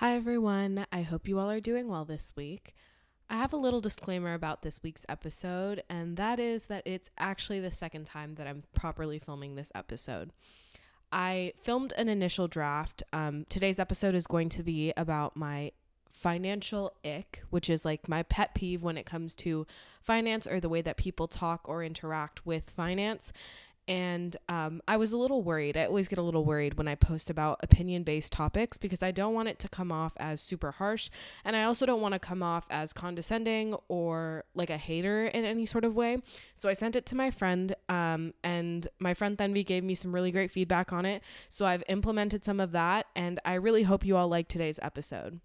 Hi, everyone. I hope you all are doing well this week. I have a little disclaimer about this week's episode, and that is that it's actually the second time that I'm properly filming this episode. I filmed an initial draft. Um, today's episode is going to be about my financial ick, which is like my pet peeve when it comes to finance or the way that people talk or interact with finance and um, I was a little worried. I always get a little worried when I post about opinion based topics because I don't want it to come off as super harsh. And I also don't want to come off as condescending or like a hater in any sort of way. So I sent it to my friend, um, and my friend Thenvi gave me some really great feedback on it. So I've implemented some of that, and I really hope you all like today's episode.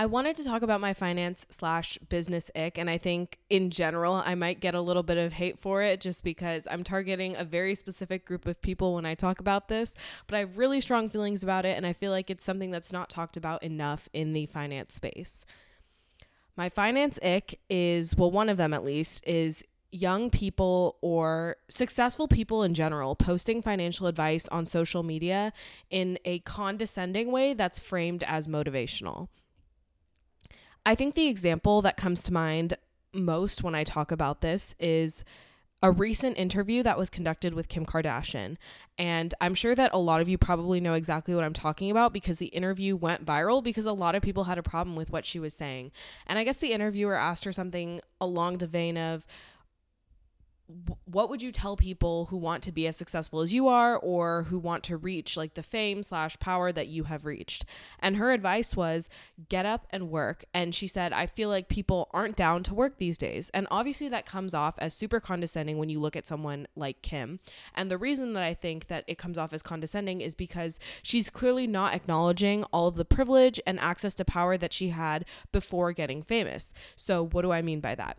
I wanted to talk about my finance slash business ick, and I think in general I might get a little bit of hate for it just because I'm targeting a very specific group of people when I talk about this. But I have really strong feelings about it, and I feel like it's something that's not talked about enough in the finance space. My finance ick is, well, one of them at least, is young people or successful people in general posting financial advice on social media in a condescending way that's framed as motivational. I think the example that comes to mind most when I talk about this is a recent interview that was conducted with Kim Kardashian. And I'm sure that a lot of you probably know exactly what I'm talking about because the interview went viral because a lot of people had a problem with what she was saying. And I guess the interviewer asked her something along the vein of, what would you tell people who want to be as successful as you are or who want to reach like the fame slash power that you have reached? And her advice was get up and work. And she said i feel like people aren't down to work these days. And obviously that comes off as super condescending when you look at someone like kim. And the reason that i think that it comes off as condescending is because she's clearly not acknowledging all of the privilege and access to power that she had before getting famous. So what do i mean by that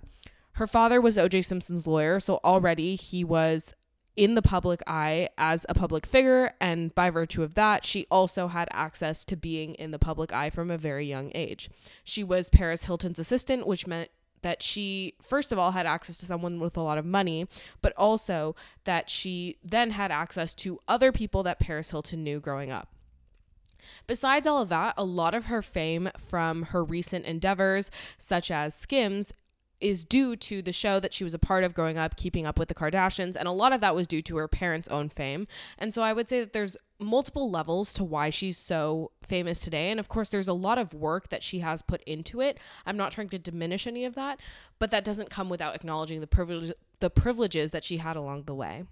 her father was OJ Simpson's lawyer, so already he was in the public eye as a public figure, and by virtue of that, she also had access to being in the public eye from a very young age. She was Paris Hilton's assistant, which meant that she, first of all, had access to someone with a lot of money, but also that she then had access to other people that Paris Hilton knew growing up. Besides all of that, a lot of her fame from her recent endeavors, such as Skims, is due to the show that she was a part of growing up, keeping up with the Kardashians, and a lot of that was due to her parents' own fame. And so I would say that there's multiple levels to why she's so famous today. And of course, there's a lot of work that she has put into it. I'm not trying to diminish any of that, but that doesn't come without acknowledging the privilege the privileges that she had along the way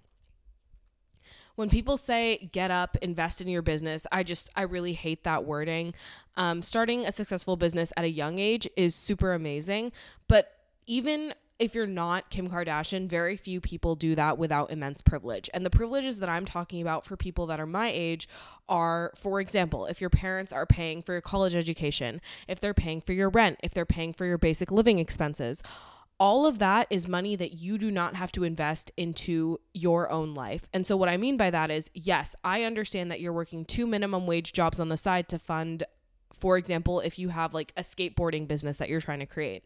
when people say get up, invest in your business, I just, I really hate that wording. Um, starting a successful business at a young age is super amazing, but even if you're not Kim Kardashian, very few people do that without immense privilege. And the privileges that I'm talking about for people that are my age are, for example, if your parents are paying for your college education, if they're paying for your rent, if they're paying for your basic living expenses. All of that is money that you do not have to invest into your own life. And so, what I mean by that is yes, I understand that you're working two minimum wage jobs on the side to fund, for example, if you have like a skateboarding business that you're trying to create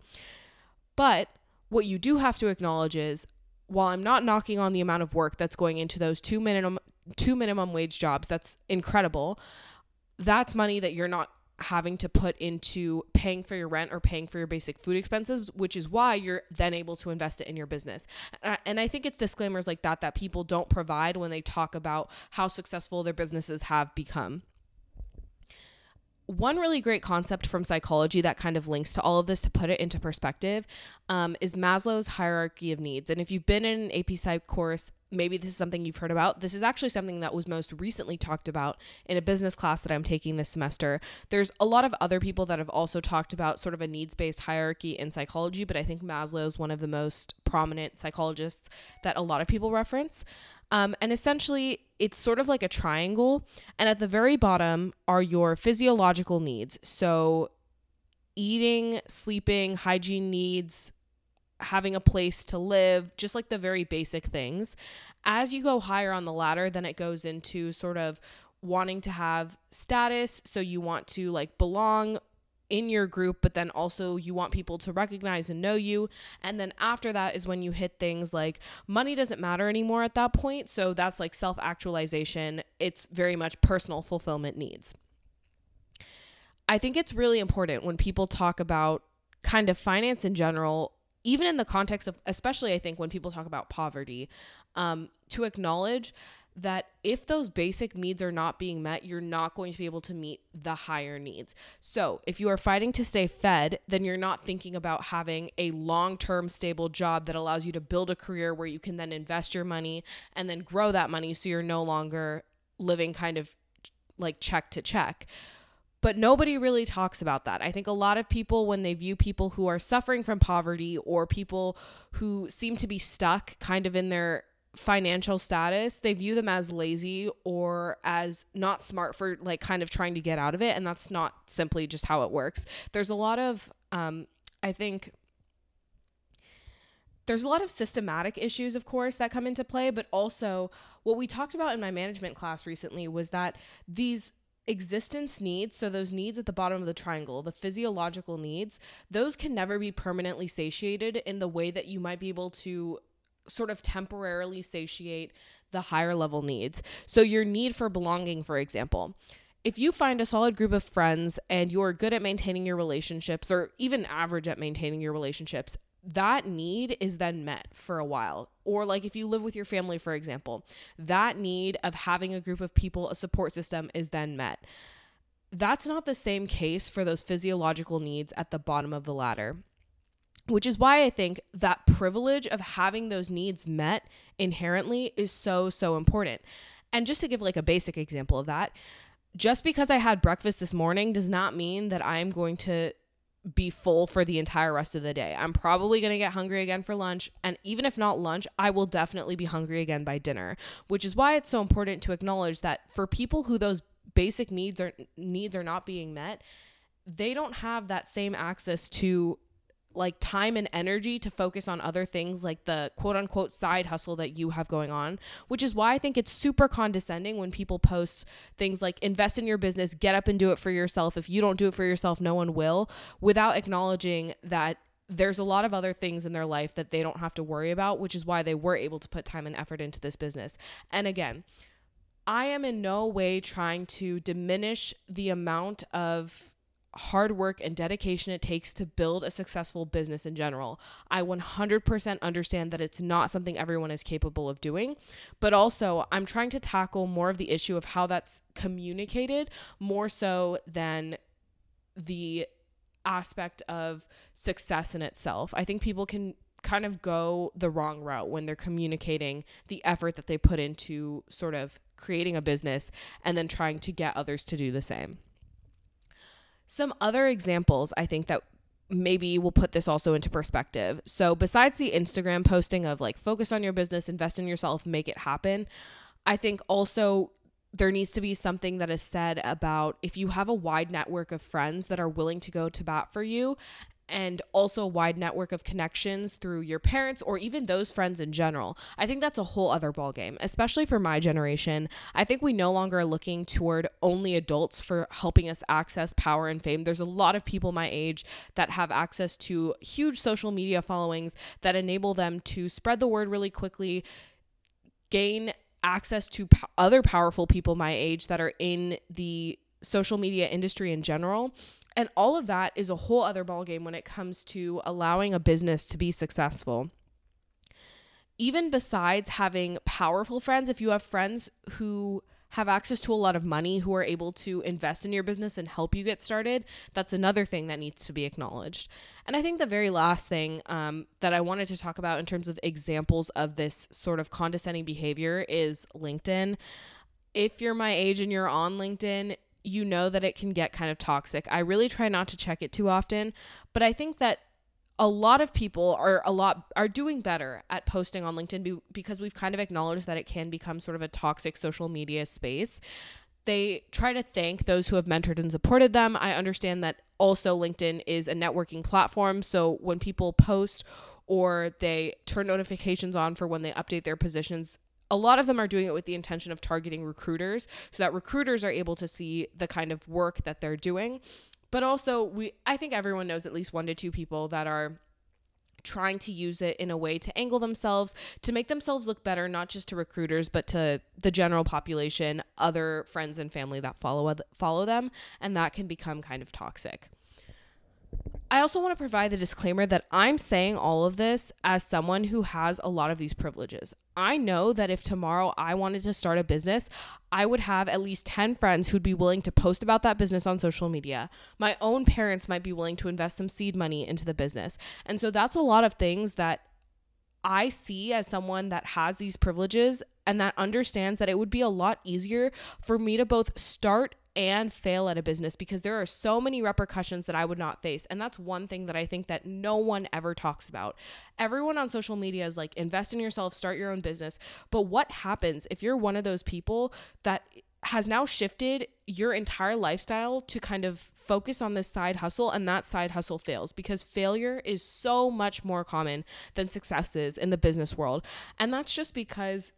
but what you do have to acknowledge is while I'm not knocking on the amount of work that's going into those two minimum two minimum wage jobs, that's incredible. That's money that you're not having to put into paying for your rent or paying for your basic food expenses, which is why you're then able to invest it in your business. And I think it's disclaimers like that that people don't provide when they talk about how successful their businesses have become one really great concept from psychology that kind of links to all of this to put it into perspective um, is Maslow's hierarchy of needs. And if you've been in an AP Psych course, maybe this is something you've heard about. This is actually something that was most recently talked about in a business class that I'm taking this semester. There's a lot of other people that have also talked about sort of a needs based hierarchy in psychology, but I think Maslow is one of the most prominent psychologists that a lot of people reference. Um, and essentially, it's sort of like a triangle. And at the very bottom are your physiological needs. So, eating, sleeping, hygiene needs, having a place to live, just like the very basic things. As you go higher on the ladder, then it goes into sort of wanting to have status. So you want to like belong in your group, but then also you want people to recognize and know you. And then after that is when you hit things like money doesn't matter anymore at that point. So that's like self actualization. It's very much personal fulfillment needs. I think it's really important when people talk about kind of finance in general, even in the context of, especially I think when people talk about poverty, um, to acknowledge that if those basic needs are not being met, you're not going to be able to meet the higher needs. So, if you are fighting to stay fed, then you're not thinking about having a long term stable job that allows you to build a career where you can then invest your money and then grow that money so you're no longer living kind of like check to check. But nobody really talks about that. I think a lot of people, when they view people who are suffering from poverty or people who seem to be stuck kind of in their financial status, they view them as lazy or as not smart for like kind of trying to get out of it. And that's not simply just how it works. There's a lot of, um, I think, there's a lot of systematic issues, of course, that come into play, but also what we talked about in my management class recently was that these existence needs, so those needs at the bottom of the triangle, the physiological needs, those can never be permanently satiated in the way that you might be able to sort of temporarily satiate the higher level needs. So, your need for belonging, for example. If you find a solid group of friends and you're good at maintaining your relationships, or even average at maintaining your relationships, that need is then met for a while. Or, like if you live with your family, for example, that need of having a group of people, a support system is then met. That's not the same case for those physiological needs at the bottom of the ladder which is why I think that privilege of having those needs met inherently is so, so important. And just to give like a basic example of that, just because I had breakfast this morning does not mean that I'm going to be full for the entire rest of the day. I'm probably going to get hungry again for lunch. And even if not lunch, I will definitely be hungry again by dinner, which is why it's so important to acknowledge that for people who those basic needs are needs are not being met, they don't have that same access to like time and energy to focus on other things like the quote unquote side hustle that you have going on, which is why I think it's super condescending when people post things like invest in your business, get up and do it for yourself. If you don't do it for yourself, no one will, without acknowledging that there's a lot of other things in their life that they don't have to worry about, which is why they were able to put time and effort into this business. And again, I am in no way trying to diminish the amount of hard work and dedication it takes to build a successful business in general. I 100% understand that it's not something everyone is capable of doing, but also I'm trying to tackle more of the issue of how that's communicated more so than the aspect of success in itself. I think people can kind of go the wrong route when they're communicating the effort that they put into sort of creating a business and then trying to get others to do the same. Some other examples I think that maybe we'll put this also into perspective. So, besides the Instagram posting of like focus on your business, invest in yourself, make it happen, I think also there needs to be something that is said about if you have a wide network of friends that are willing to go to bat for you and also wide network of connections through your parents or even those friends in general. I think that's a whole other ballgame, especially for my generation. I think we no longer are looking toward only adults for helping us access power and fame. There's a lot of people my age that have access to huge social media followings that enable them to spread the word really quickly, gain access to other powerful people my age that are in the social media industry in general and all of that is a whole other ballgame when it comes to allowing a business to be successful. Even besides having powerful friends, if you have friends who have access to a lot of money who are able to invest in your business and help you get started, that's another thing that needs to be acknowledged. And I think the very last thing um, that I wanted to talk about in terms of examples of this sort of condescending behavior is LinkedIn. If you're my age and you're on LinkedIn, you know that it can get kind of toxic. I really try not to check it too often, but I think that a lot of people are a lot are doing better at posting on LinkedIn be, because we've kind of acknowledged that it can become sort of a toxic social media space. They try to thank those who have mentored and supported them. I understand that also LinkedIn is a networking platform, so when people post or they turn notifications on for when they update their positions, a lot of them are doing it with the intention of targeting recruiters so that recruiters are able to see the kind of work that they're doing. But also we I think everyone knows at least one to two people that are trying to use it in a way to angle themselves to make themselves look better not just to recruiters but to the general population other friends and family that follow follow them and that can become kind of toxic I also want to provide the disclaimer that I'm saying all of this as someone who has a lot of these privileges. I know that if tomorrow I wanted to start a business, I would have at least 10 friends who'd be willing to post about that business on social media. My own parents might be willing to invest some seed money into the business. And so that's a lot of things that I see as someone that has these privileges and that understands that it would be a lot easier for me to both start and fail at a business because there are so many repercussions that I would not face. And that's one thing that I think that no one ever talks about. Everyone on social media is like invest in yourself, start your own business. But what happens if you're one of those people that has now shifted your entire lifestyle to kind of focus on this side hustle and that side hustle fails because failure is so much more common than successes in the business world. And that's just because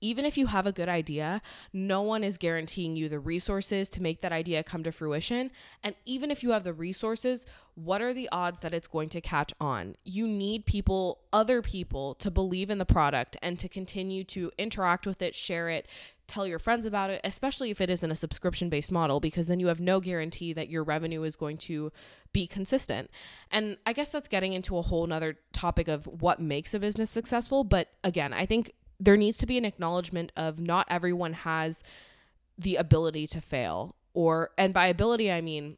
even if you have a good idea, no one is guaranteeing you the resources to make that idea come to fruition. And even if you have the resources, what are the odds that it's going to catch on? You need people, other people, to believe in the product and to continue to interact with it, share it, tell your friends about it, especially if it isn't a subscription based model, because then you have no guarantee that your revenue is going to be consistent. And I guess that's getting into a whole nother topic of what makes a business successful. But again, I think there needs to be an acknowledgement of not everyone has the ability to fail or and by ability I mean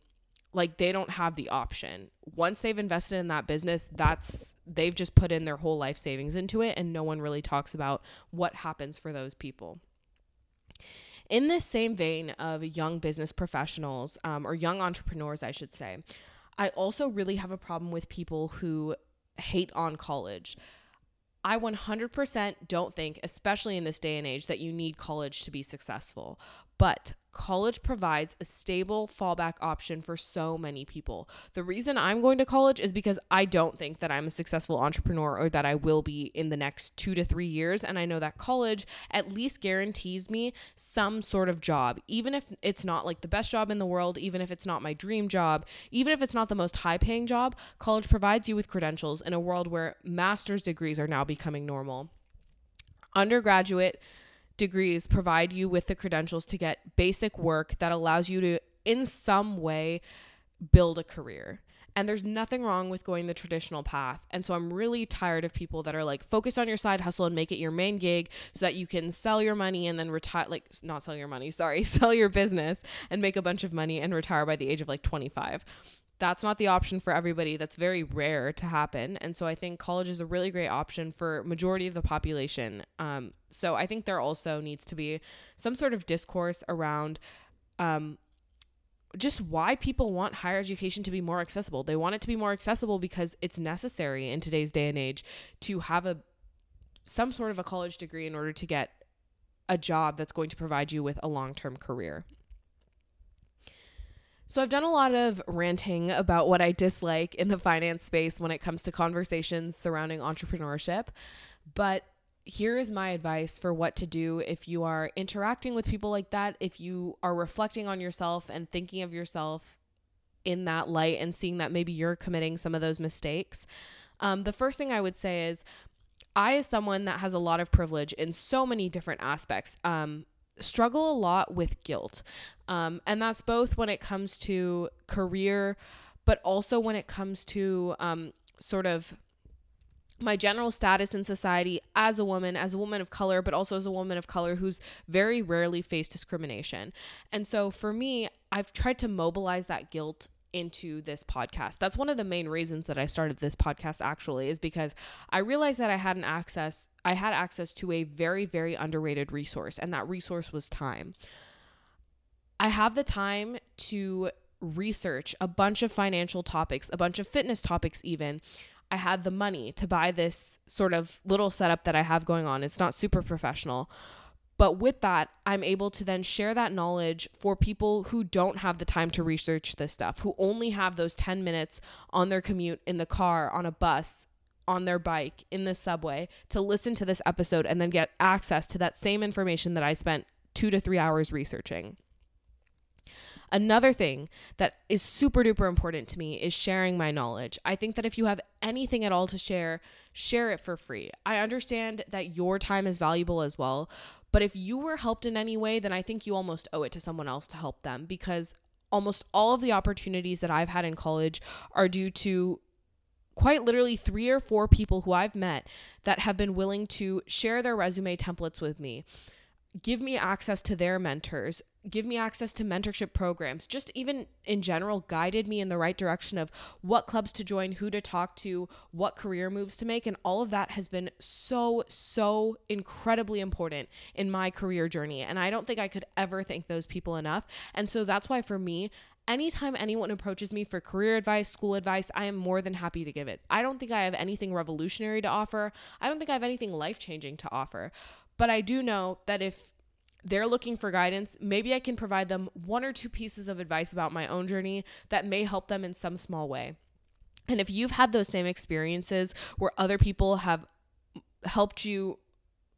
like they don't have the option. Once they've invested in that business, that's they've just put in their whole life savings into it and no one really talks about what happens for those people. In this same vein of young business professionals um, or young entrepreneurs, I should say, I also really have a problem with people who hate on college. I 100% don't think, especially in this day and age, that you need college to be successful. But college provides a stable fallback option for so many people. The reason I'm going to college is because I don't think that I'm a successful entrepreneur or that I will be in the next two to three years. And I know that college at least guarantees me some sort of job, even if it's not like the best job in the world, even if it's not my dream job, even if it's not the most high paying job, college provides you with credentials in a world where master's degrees are now becoming normal. Undergraduate degrees provide you with the credentials to get basic work that allows you to, in some way, build a career. And there's nothing wrong with going the traditional path. And so I'm really tired of people that are like, focus on your side hustle and make it your main gig so that you can sell your money and then retire, like, not sell your money, sorry, sell your business and make a bunch of money and retire by the age of like 25 that's not the option for everybody. That's very rare to happen. And so i think college is a really great option for majority of the population. Um, so i think there also needs to be some sort of discourse around um, just why people want higher education to be more accessible. They want it to be more accessible because it's necessary in today's day and age to have a some sort of a college degree in order to get a job that's going to provide you with a long-term career so, I've done a lot of ranting about what I dislike in the finance space when it comes to conversations surrounding entrepreneurship. But here is my advice for what to do if you are interacting with people like that, if you are reflecting on yourself and thinking of yourself in that light and seeing that maybe you're committing some of those mistakes. Um, the first thing I would say is, I, as someone that has a lot of privilege in so many different aspects, um, struggle a lot with guilt. Um, and that's both when it comes to career, but also when it comes to um, sort of my general status in society as a woman, as a woman of color, but also as a woman of color who's very rarely faced discrimination. And so for me, I've tried to mobilize that guilt into this podcast. That's one of the main reasons that I started this podcast actually is because I realized that I had an access I had access to a very very underrated resource and that resource was time. I have the time to research a bunch of financial topics, a bunch of fitness topics even. I had the money to buy this sort of little setup that I have going on. It's not super professional, but with that, I'm able to then share that knowledge for people who don't have the time to research this stuff, who only have those 10 minutes on their commute, in the car, on a bus, on their bike, in the subway to listen to this episode and then get access to that same information that I spent two to three hours researching. Another thing that is super duper important to me is sharing my knowledge. I think that if you have anything at all to share, share it for free. I understand that your time is valuable as well, but if you were helped in any way, then I think you almost owe it to someone else to help them because almost all of the opportunities that I've had in college are due to quite literally three or four people who I've met that have been willing to share their resume templates with me give me access to their mentors, give me access to mentorship programs, just even in general, guided me in the right direction of what clubs to join, who to talk to, what career moves to make. And all of that has been so, so incredibly important in my career journey. And I don't think I could ever thank those people enough. And so that's why for me, anytime anyone approaches me for career advice, school advice, I am more than happy to give it. I don't think I have anything revolutionary to offer. I don't think I have anything life changing to offer. But I do know that if they're looking for guidance, maybe I can provide them one or two pieces of advice about my own journey that may help them in some small way. And if you've had those same experiences where other people have helped you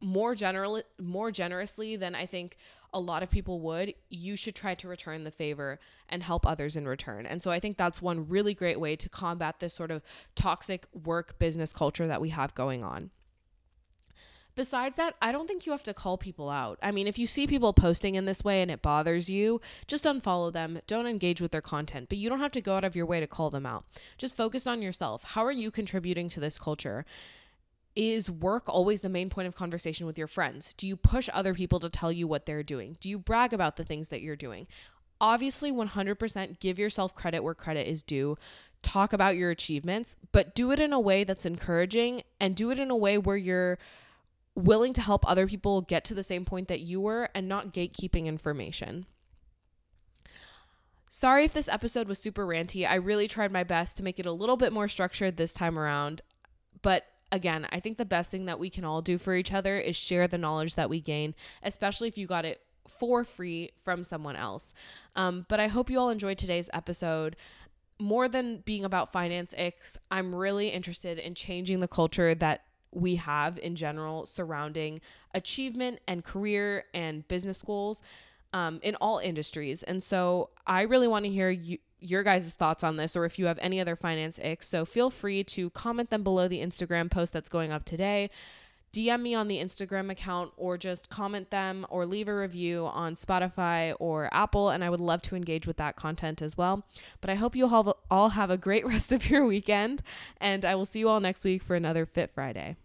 more general more generously than I think a lot of people would, you should try to return the favor and help others in return. And so I think that's one really great way to combat this sort of toxic work business culture that we have going on. Besides that, I don't think you have to call people out. I mean, if you see people posting in this way and it bothers you, just unfollow them. Don't engage with their content, but you don't have to go out of your way to call them out. Just focus on yourself. How are you contributing to this culture? Is work always the main point of conversation with your friends? Do you push other people to tell you what they're doing? Do you brag about the things that you're doing? Obviously, 100% give yourself credit where credit is due. Talk about your achievements, but do it in a way that's encouraging and do it in a way where you're willing to help other people get to the same point that you were and not gatekeeping information. Sorry if this episode was super ranty. I really tried my best to make it a little bit more structured this time around. But again, I think the best thing that we can all do for each other is share the knowledge that we gain, especially if you got it for free from someone else. Um, but I hope you all enjoyed today's episode. More than being about finance icks, I'm really interested in changing the culture that we have in general surrounding achievement and career and business goals um, in all industries. And so I really want to hear you, your guys' thoughts on this or if you have any other finance icks. So feel free to comment them below the Instagram post that's going up today. DM me on the Instagram account or just comment them or leave a review on Spotify or Apple. And I would love to engage with that content as well. But I hope you all, have a great rest of your weekend. And I will see you all next week for another Fit Friday.